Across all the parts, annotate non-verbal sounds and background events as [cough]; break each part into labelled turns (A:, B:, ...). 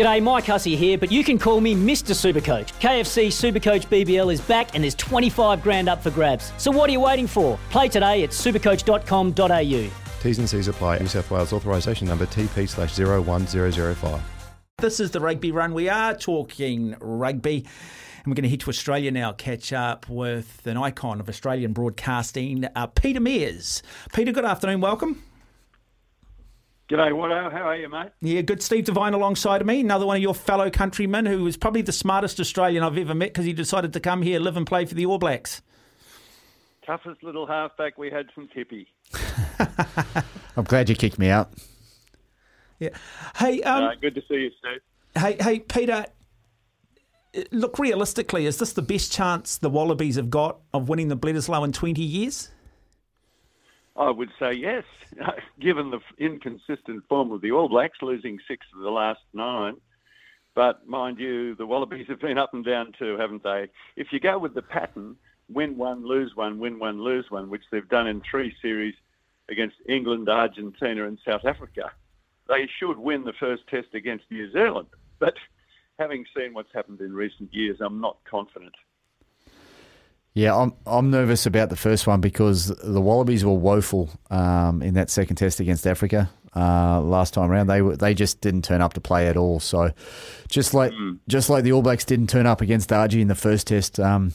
A: G'day, Mike Hussey here, but you can call me Mr. Supercoach. KFC Supercoach BBL is back and there's 25 grand up for grabs. So what are you waiting for? Play today at supercoach.com.au.
B: T's and C's apply. New South Wales authorisation number TP slash 01005.
C: This is the rugby run. We are talking rugby. And we're going to head to Australia now, catch up with an icon of Australian broadcasting, uh, Peter Mears. Peter, good afternoon. Welcome.
D: G'day, Watto. How are you, mate?
C: Yeah, good. Steve Devine alongside of me, another one of your fellow countrymen who was probably the smartest Australian I've ever met because he decided to come here, live and play for the All Blacks.
D: Toughest little halfback we had from Tippy. [laughs]
E: I'm glad you kicked me out.
C: Yeah. Hey, um,
D: uh, good to see you, Steve.
C: Hey, hey, Peter. Look, realistically, is this the best chance the Wallabies have got of winning the Bledisloe in 20 years?
D: I would say yes, [laughs] given the inconsistent form of the All Blacks, losing six of the last nine. But mind you, the Wallabies have been up and down too, haven't they? If you go with the pattern, win one, lose one, win one, lose one, which they've done in three series against England, Argentina, and South Africa, they should win the first test against New Zealand. But having seen what's happened in recent years, I'm not confident.
E: Yeah, I'm I'm nervous about the first one because the Wallabies were woeful um, in that second test against Africa uh, last time around. They were, they just didn't turn up to play at all. So just like mm. just like the All Blacks didn't turn up against Argy in the first test, um,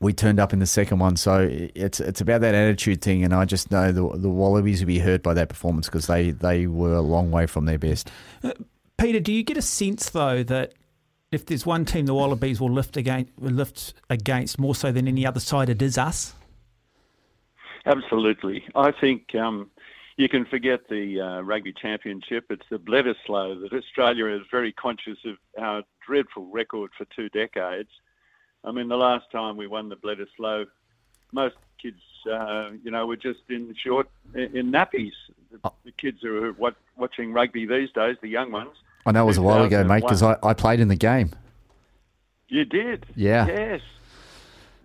E: we turned up in the second one. So it's it's about that attitude thing, and I just know the the Wallabies will be hurt by that performance because they they were a long way from their best.
C: Uh, Peter, do you get a sense though that if there's one team the Wallabies will lift against, will lift against more so than any other side, it is us.
D: Absolutely, I think um, you can forget the uh, rugby championship. It's the Bledisloe that Australia is very conscious of our dreadful record for two decades. I mean, the last time we won the Bledisloe, most kids, uh, you know, were just in short in nappies. The, oh. the kids who are watching rugby these days, the young ones,
E: I know it was a while ago, mate, because I, I played in the game.
D: You did?
E: Yeah.
D: Yes.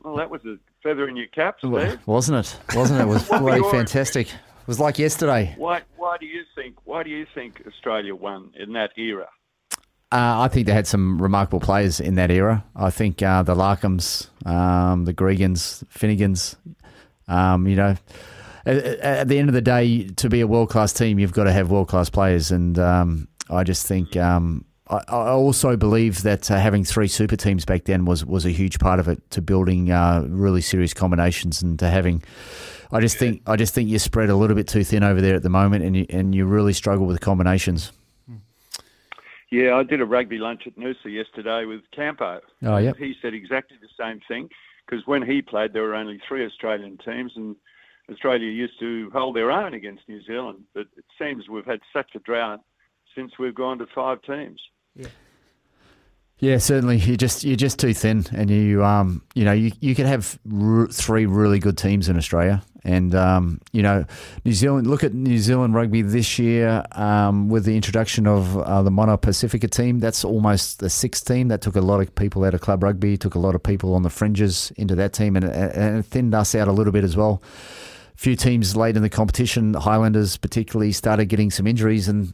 D: Well, that was a feather in your cap, Steve.
E: Wasn't it? Wasn't it? It was [laughs] bloody fantastic. It was like yesterday.
D: Why, why do you think? Why do you think Australia won in that era?
E: Uh, I think they had some remarkable players in that era. I think uh, the Larkhams, um, the Gregans, Finegans, um, you know, at, at, the end of the day, to be a world class team, you've got to have world class players. And um, I just think um, I, I, also believe that uh, having three super teams back then was was a huge part of it to building uh, really serious combinations and to having. I just think I just think you're spread a little bit too thin over there at the moment, and you, and you really struggle with combinations.
D: Yeah, I did a rugby lunch at Noosa yesterday with Campo.
E: Oh, yeah.
D: He said exactly the same thing because when he played, there were only three Australian teams, and Australia used to hold their own against New Zealand. But it seems we've had such a drought since we've gone to five teams.
E: Yeah. Yeah, certainly. You're just you're just too thin, and you um you know you you could have r- three really good teams in Australia, and um you know New Zealand. Look at New Zealand rugby this year um, with the introduction of uh, the Moana Pacifica team. That's almost the sixth team. That took a lot of people out of club rugby, took a lot of people on the fringes into that team, and, and it thinned us out a little bit as well. A few teams late in the competition, Highlanders particularly, started getting some injuries, and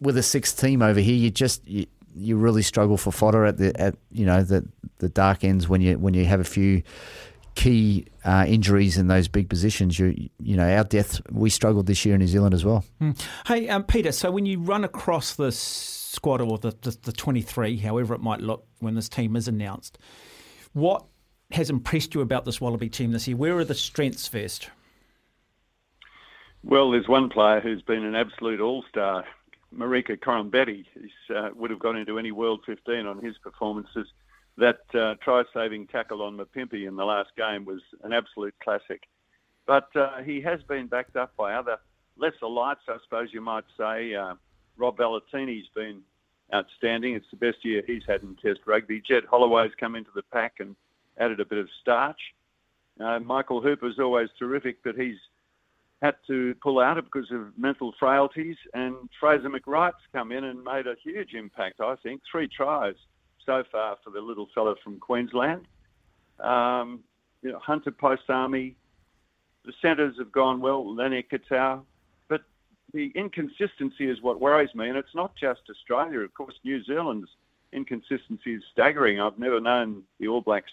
E: with a sixth team over here, you just you, you really struggle for fodder at the at you know the the dark ends when you when you have a few key uh, injuries in those big positions. You you know our depth we struggled this year in New Zealand as well.
C: Mm. Hey um, Peter, so when you run across this squad or the, the the twenty three, however it might look when this team is announced, what has impressed you about this Wallaby team this year? Where are the strengths first?
D: Well, there's one player who's been an absolute all-star Marika Koroibete uh, would have gone into any World 15 on his performances. That uh, try-saving tackle on Mapimpi in the last game was an absolute classic. But uh, he has been backed up by other lesser lights, I suppose you might say. Uh, Rob Valetini's been outstanding. It's the best year he's had in Test rugby. Jed Holloway's come into the pack and added a bit of starch. Uh, Michael Hooper's always terrific, but he's had to pull out because of mental frailties. And Fraser McReight's come in and made a huge impact, I think. Three tries so far for the little fellow from Queensland. Um, you know, Hunter Paisami, the centres have gone well, Len Ikitau. But the inconsistency is what worries me, and it's not just Australia. Of course, New Zealand's inconsistency is staggering. I've never known the All Blacks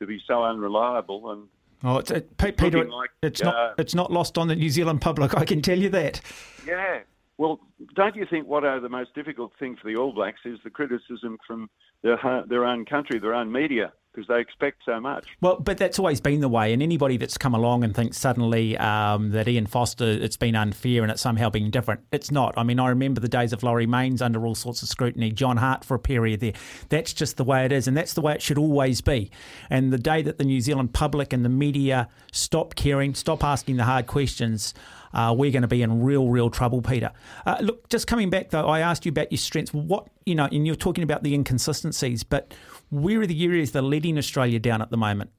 D: to be so unreliable, and
C: Oh, it's, it, Peter, like, it's uh, not it's not lost on the New Zealand public. I can tell you that.
D: Yeah. Well, don't you think what are the most difficult thing for the All Blacks is the criticism from their their own country, their own media? Because they expect so much.
C: Well, but that's always been the way. And anybody that's come along and thinks suddenly um, that Ian Foster, it's been unfair and it's somehow been different, it's not. I mean, I remember the days of Laurie Mains under all sorts of scrutiny, John Hart for a period there. That's just the way it is, and that's the way it should always be. And the day that the New Zealand public and the media stop caring, stop asking the hard questions, uh, we're going to be in real, real trouble, Peter. Uh, look, just coming back though, I asked you about your strengths. What you know, and you're talking about the inconsistencies, but where are the areas that are letting Australia down at the moment?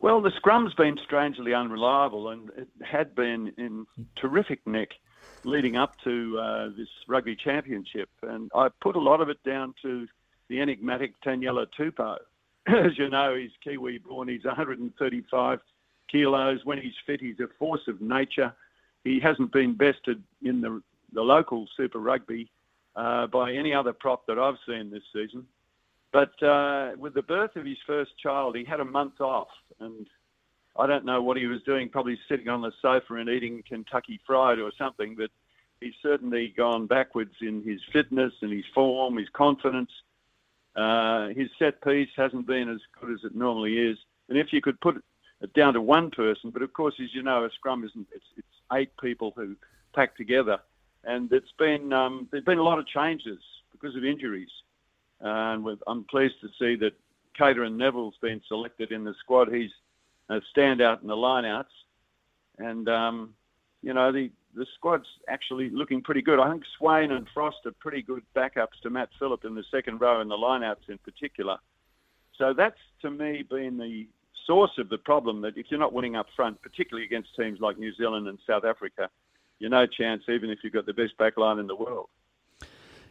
D: Well, the scrum's been strangely unreliable, and it had been in terrific nick leading up to uh, this rugby championship. And I put a lot of it down to the enigmatic Taniela Tupou. [clears throat] As you know, he's Kiwi born, he's 135 kilos. When he's fit, he's a force of nature. He hasn't been bested in the, the local Super Rugby uh, by any other prop that I've seen this season. But uh, with the birth of his first child, he had a month off, and I don't know what he was doing. Probably sitting on the sofa and eating Kentucky Fried or something. But he's certainly gone backwards in his fitness and his form, his confidence. Uh, his set piece hasn't been as good as it normally is. And if you could put it down to one person, but of course, as you know, a scrum isn't. It's, it's eight people who pack together and it's been um, there's been a lot of changes because of injuries. and I'm pleased to see that Cadeyrn Neville's been selected in the squad. He's a standout in the lineouts, and um, you know the the squad's actually looking pretty good. I think Swain and Frost are pretty good backups to Matt Philip in the second row and the lineouts in particular. So that's to me been the source of the problem that if you're not winning up front, particularly against teams like New Zealand and South Africa, you're no chance, even if you've got the best backline in the world.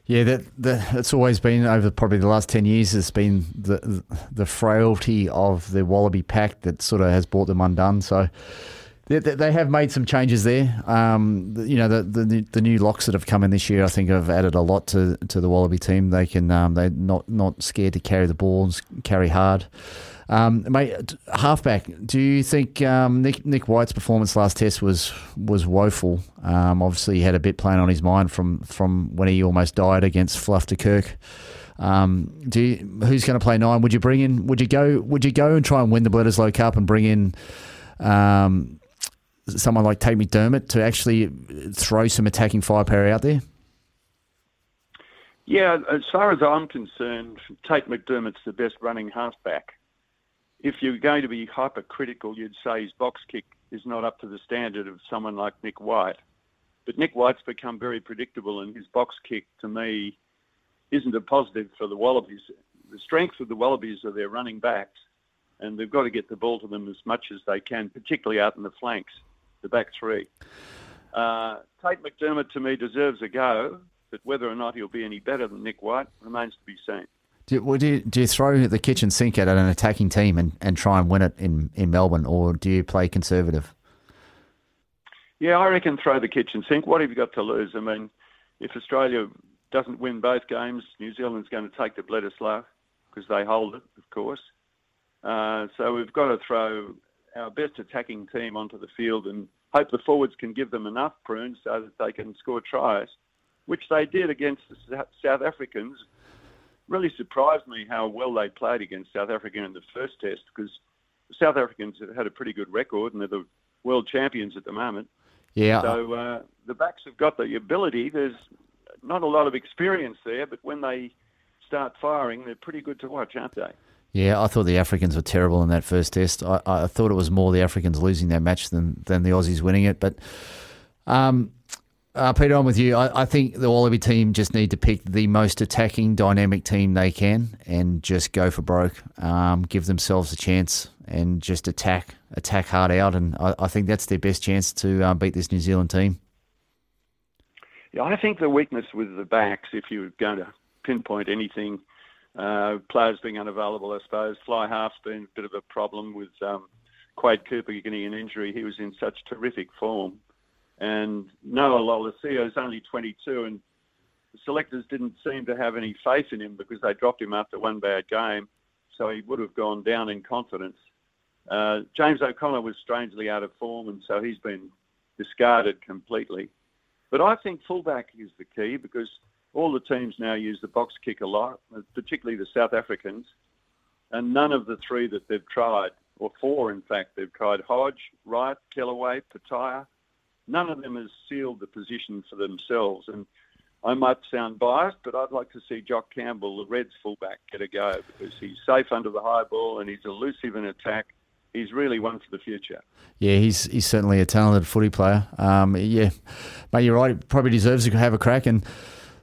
E: Yeah, that, that that's always been over probably the last ten years. It's been the the frailty of the Wallaby pack that sort of has brought them undone. So they, they have made some changes there. Um, you know, the, the the new locks that have come in this year, I think, have added a lot to to the Wallaby team. They can um, they're not not scared to carry the ball and carry hard. Um, mate, halfback. Do you think um, Nick Nick White's performance last test was was woeful? Um, obviously, he had a bit playing on his mind from from when he almost died against Faf de Klerk. Um, do you, who's going to play nine? Would you bring in? Would you go? Would you go and try and win the Bledisloe Cup and bring in um, someone like Tate McDermott to actually throw some attacking firepower out there?
D: Yeah, as far as I'm concerned, Tate McDermott's the best running halfback if you're going to be hypercritical, you'd say his box kick is not up to the standard of someone like Nick White. But Nick White's become very predictable, and his box kick, to me, isn't a positive for the Wallabies. The strength of the Wallabies are their running backs, and they've got to get the ball to them as much as they can, particularly out in the flanks, the back three. Uh, Tate McDermott, to me, deserves a go, but whether or not he'll be any better than Nick White remains to be seen.
E: Do, do, you, do you throw the kitchen sink at an attacking team and, and try and win it in, in Melbourne, or do you play conservative?
D: Yeah, I reckon throw the kitchen sink. What have you got to lose? I mean, if Australia doesn't win both games, New Zealand's going to take the Bledisloe because they hold it, of course. Uh, so we've got to throw our best attacking team onto the field and hope the forwards can give them enough prunes so that they can score tries, which they did against the South Africans really surprised me how well they played against South Africa in the first test because South Africans have had a pretty good record and they're the world champions at the moment.
E: Yeah.
D: So uh, the backs have got the ability. There's not a lot of experience there, but when they start firing, they're pretty good to watch, aren't they?
E: Yeah, I thought the Africans were terrible in that first test. I, I thought it was more the Africans losing their match than, than the Aussies winning it. But um, uh, Peter, I'm with you. I, I, think the Wallaby team just need to pick the most attacking, dynamic team they can and just go for broke. Um, give themselves a chance and just attack, attack hard out. And I, I think that's their best chance to um, beat this New Zealand team.
D: Yeah, I think the weakness with the backs, if you're going to pinpoint anything, uh, players being unavailable, I suppose. Fly half's been a bit of a problem with um, Quade Cooper getting an injury. He was in such terrific form And Noah Lolesio is only 22, and the selectors didn't seem to have any faith in him because they dropped him after one bad game, so he would have gone down in confidence. Uh, James O'Connor was strangely out of form, and so he's been discarded completely. But I think fullback is the key because all the teams now use the box kick a lot, particularly the South Africans, and none of the three that they've tried, or four in fact, they've tried Hodge, Wright, Kellaway, Petaia. None of them has sealed the position for themselves. And I might sound biased, but I'd like to see Jock Campbell, the Reds fullback, get a go because he's safe under the high ball and he's elusive in attack. He's really one for the future.
E: Yeah, he's he's certainly a talented footy player. Um, yeah, mate, you're right. He probably deserves to have a crack. And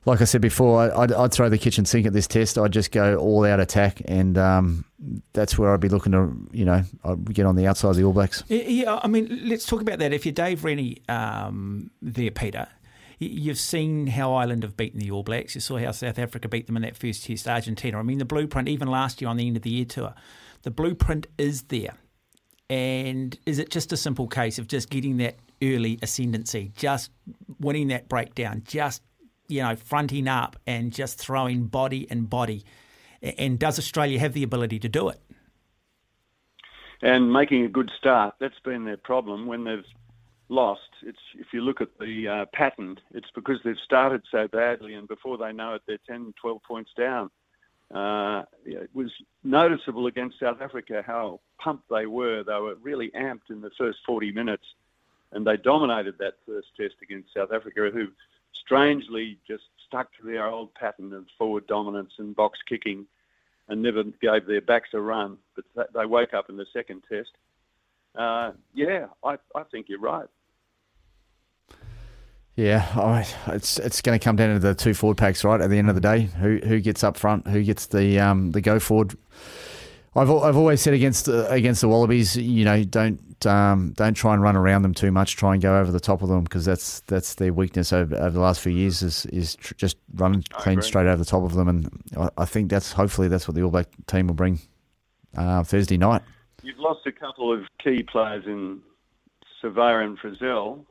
E: like I said before, I'd, I'd throw the kitchen sink at this test. I'd just go all out attack, and um, that's where I'd be looking to, you know, I'd get on the outside of the All Blacks.
C: Yeah, I mean, let's talk about that. If you're Dave Rennie um, there, Peter, You've seen how Ireland have beaten the All Blacks. You saw how South Africa beat them in that first test, Argentina. I mean, the blueprint, even last year on the end of the year tour, the blueprint is there. And is it just a simple case of just getting that early ascendancy, just winning that breakdown, just, you know, fronting up and just throwing body and body? And does Australia have the ability to do it?
D: And making a good start. That's been their problem when they've lost. It's if you look at the uh, pattern, it's because they've started so badly, and before they know it, they're 10, 12 points down. Uh, it was noticeable against South Africa how pumped they were. They were really amped in the first 40 minutes, and they dominated that first test against South Africa, who strangely just stuck to their old pattern of forward dominance and box kicking and never gave their backs a run. But they wake up in the second test. Uh, yeah, I, I think you're right.
E: Yeah, it's it's going to come down to the two forward packs, right? At the end of the day, who who gets up front, who gets the um, the go forward. I've I've always said against uh, against the Wallabies, you know, don't um, don't try and run around them too much. Try and go over the top of them because that's that's their weakness over, over the last few years is is tr- just running clean straight over the top of them. And I, I, think that's hopefully that's what the All Black team will bring uh, Thursday night.
D: You've lost a couple of key players in Savea and Frizell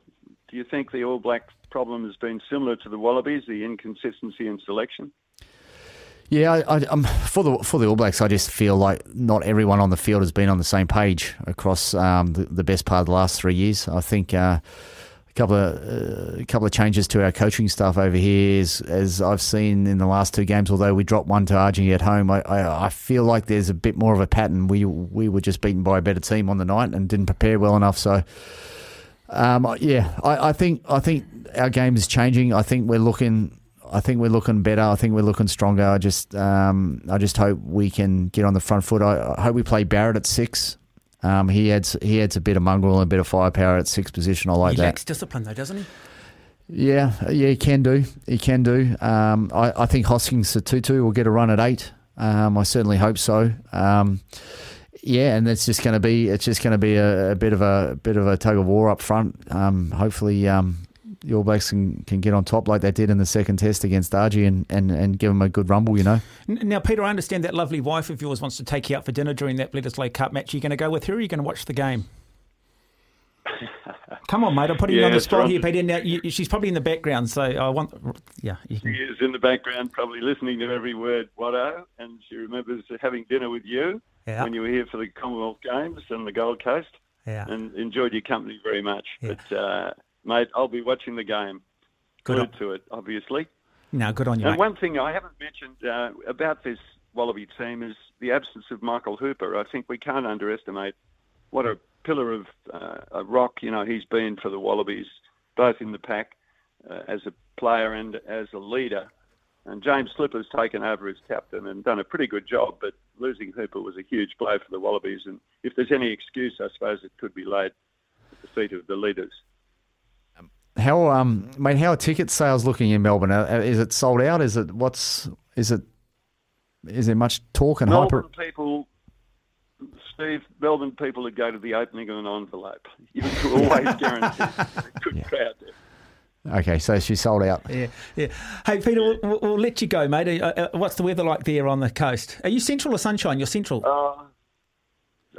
D: do you think the All Black problem has been similar to the Wallabies, the inconsistency in selection?
E: Yeah, I, um, for the for the All Blacks, I just feel like not everyone on the field has been on the same page across um, the, the, best part of the last three years. I think uh, a couple of uh, a couple of changes to our coaching staff over here, is, as I've seen in the last two games. Although we dropped one to Argentina at home, I, I, I feel like there's a bit more of a pattern. We we were just beaten by a better team on the night and didn't prepare well enough. So. Um, yeah, I, I, think I think our game is changing. I think we're looking. I think we're looking better. I think we're looking stronger. I just um, I just hope we can get on the front foot. I, I hope we play Barrett at six. Um, he adds he adds a bit of mongrel and a bit of firepower at six position. I like
C: he
E: that. He
C: lacks discipline though, doesn't he?
E: Yeah, yeah, he can do. He can do. Um, I, I think Hoskins Sotutu will get a run at eight. Um, I certainly hope so. Um, yeah, and it's just going to be it's just going to be a, a, bit of a bit of a tug of war up front. Um, hopefully, um, the All Blacks can, can get on top like they did in the second test against Argy and, and, and give them a good rumble, you know.
C: Now, Peter, I understand that lovely wife of yours wants to take you out for dinner during that Bledisloe Cup match. Are you going to go with her or are you going to watch the game? [laughs] Come on, mate. I'm putting yeah, you on the spot here, Peter. Now, you, she's probably in the background, so I want. Yeah,
D: she is in the background, probably listening to every word, Watto, and she remembers having dinner with you yeah. when you were here for the Commonwealth Games and the Gold Coast.
C: Yeah.
D: And enjoyed your company very much. Yeah. But, uh, mate, I'll be watching the game.
C: Good
D: on. to it, obviously.
C: No, good on you.
D: And
C: mate.
D: one thing I haven't mentioned uh, about this Wallaby team is the absence of Michael Hooper. I think we can't underestimate what a pillar of uh, a rock, you know, he's been for the Wallabies, both in the pack uh, as a player and as a leader. And James Slipper's taken over as captain and done a pretty good job, but losing Hooper was a huge blow for the Wallabies. And if there's any excuse, I suppose it could be laid at the feet of the leaders.
E: How um, mate? How are ticket sales looking in Melbourne? Is it sold out? Is it what's? Is it? Is there much talk and hype?
D: Melbourne
E: hyper?
D: people, Steve. Melbourne people would go to the opening of an envelope. [laughs] You always guarantee a [laughs] good yeah. crowd there.
E: Okay, so she's sold out.
C: Yeah, yeah. Hey, Peter, we'll, we'll let you go, mate. Uh, uh, what's the weather like there on the coast? Are you central or sunshine? You're central.
D: Uh,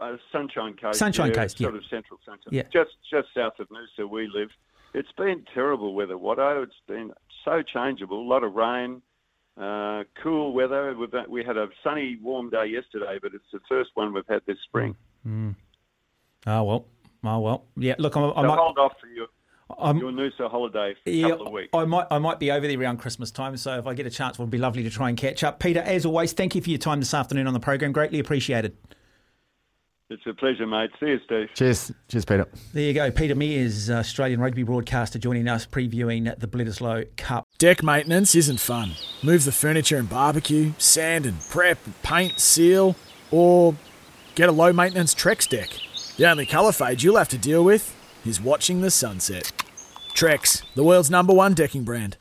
D: uh, sunshine Coast.
C: Sunshine
D: yeah,
C: Coast,
D: sort
C: yeah.
D: of central sunshine.
C: Yeah.
D: Just just south of Noosa, we live. It's been terrible weather, Watto. It's been so changeable. A lot of rain, uh, cool weather. We've, we had a sunny, warm day yesterday, but it's the first one we've had this spring.
C: Mm. Oh well, oh well. Yeah, look, I'm, I
D: so
C: might
D: hold off for your
C: I'm,
D: your Noosa holiday for a
C: yeah,
D: couple of weeks.
C: I might I might be over there around Christmas time, so if I get a chance, it would be lovely to try and catch up. Peter, as always, thank you for your time this afternoon on the program. Greatly appreciated.
D: It's a pleasure, mate. See you, Steve.
E: Cheers. Cheers, Peter.
C: There you go. Peter Mears, uh, Australian rugby broadcaster, joining us previewing the Bledisloe Cup.
F: Deck maintenance isn't fun. Move the furniture and barbecue, sand and prep, paint, seal, or get a low maintenance Trex deck. The only colour fade you'll have to deal with is watching the sunset. Trex, the world's number one decking brand.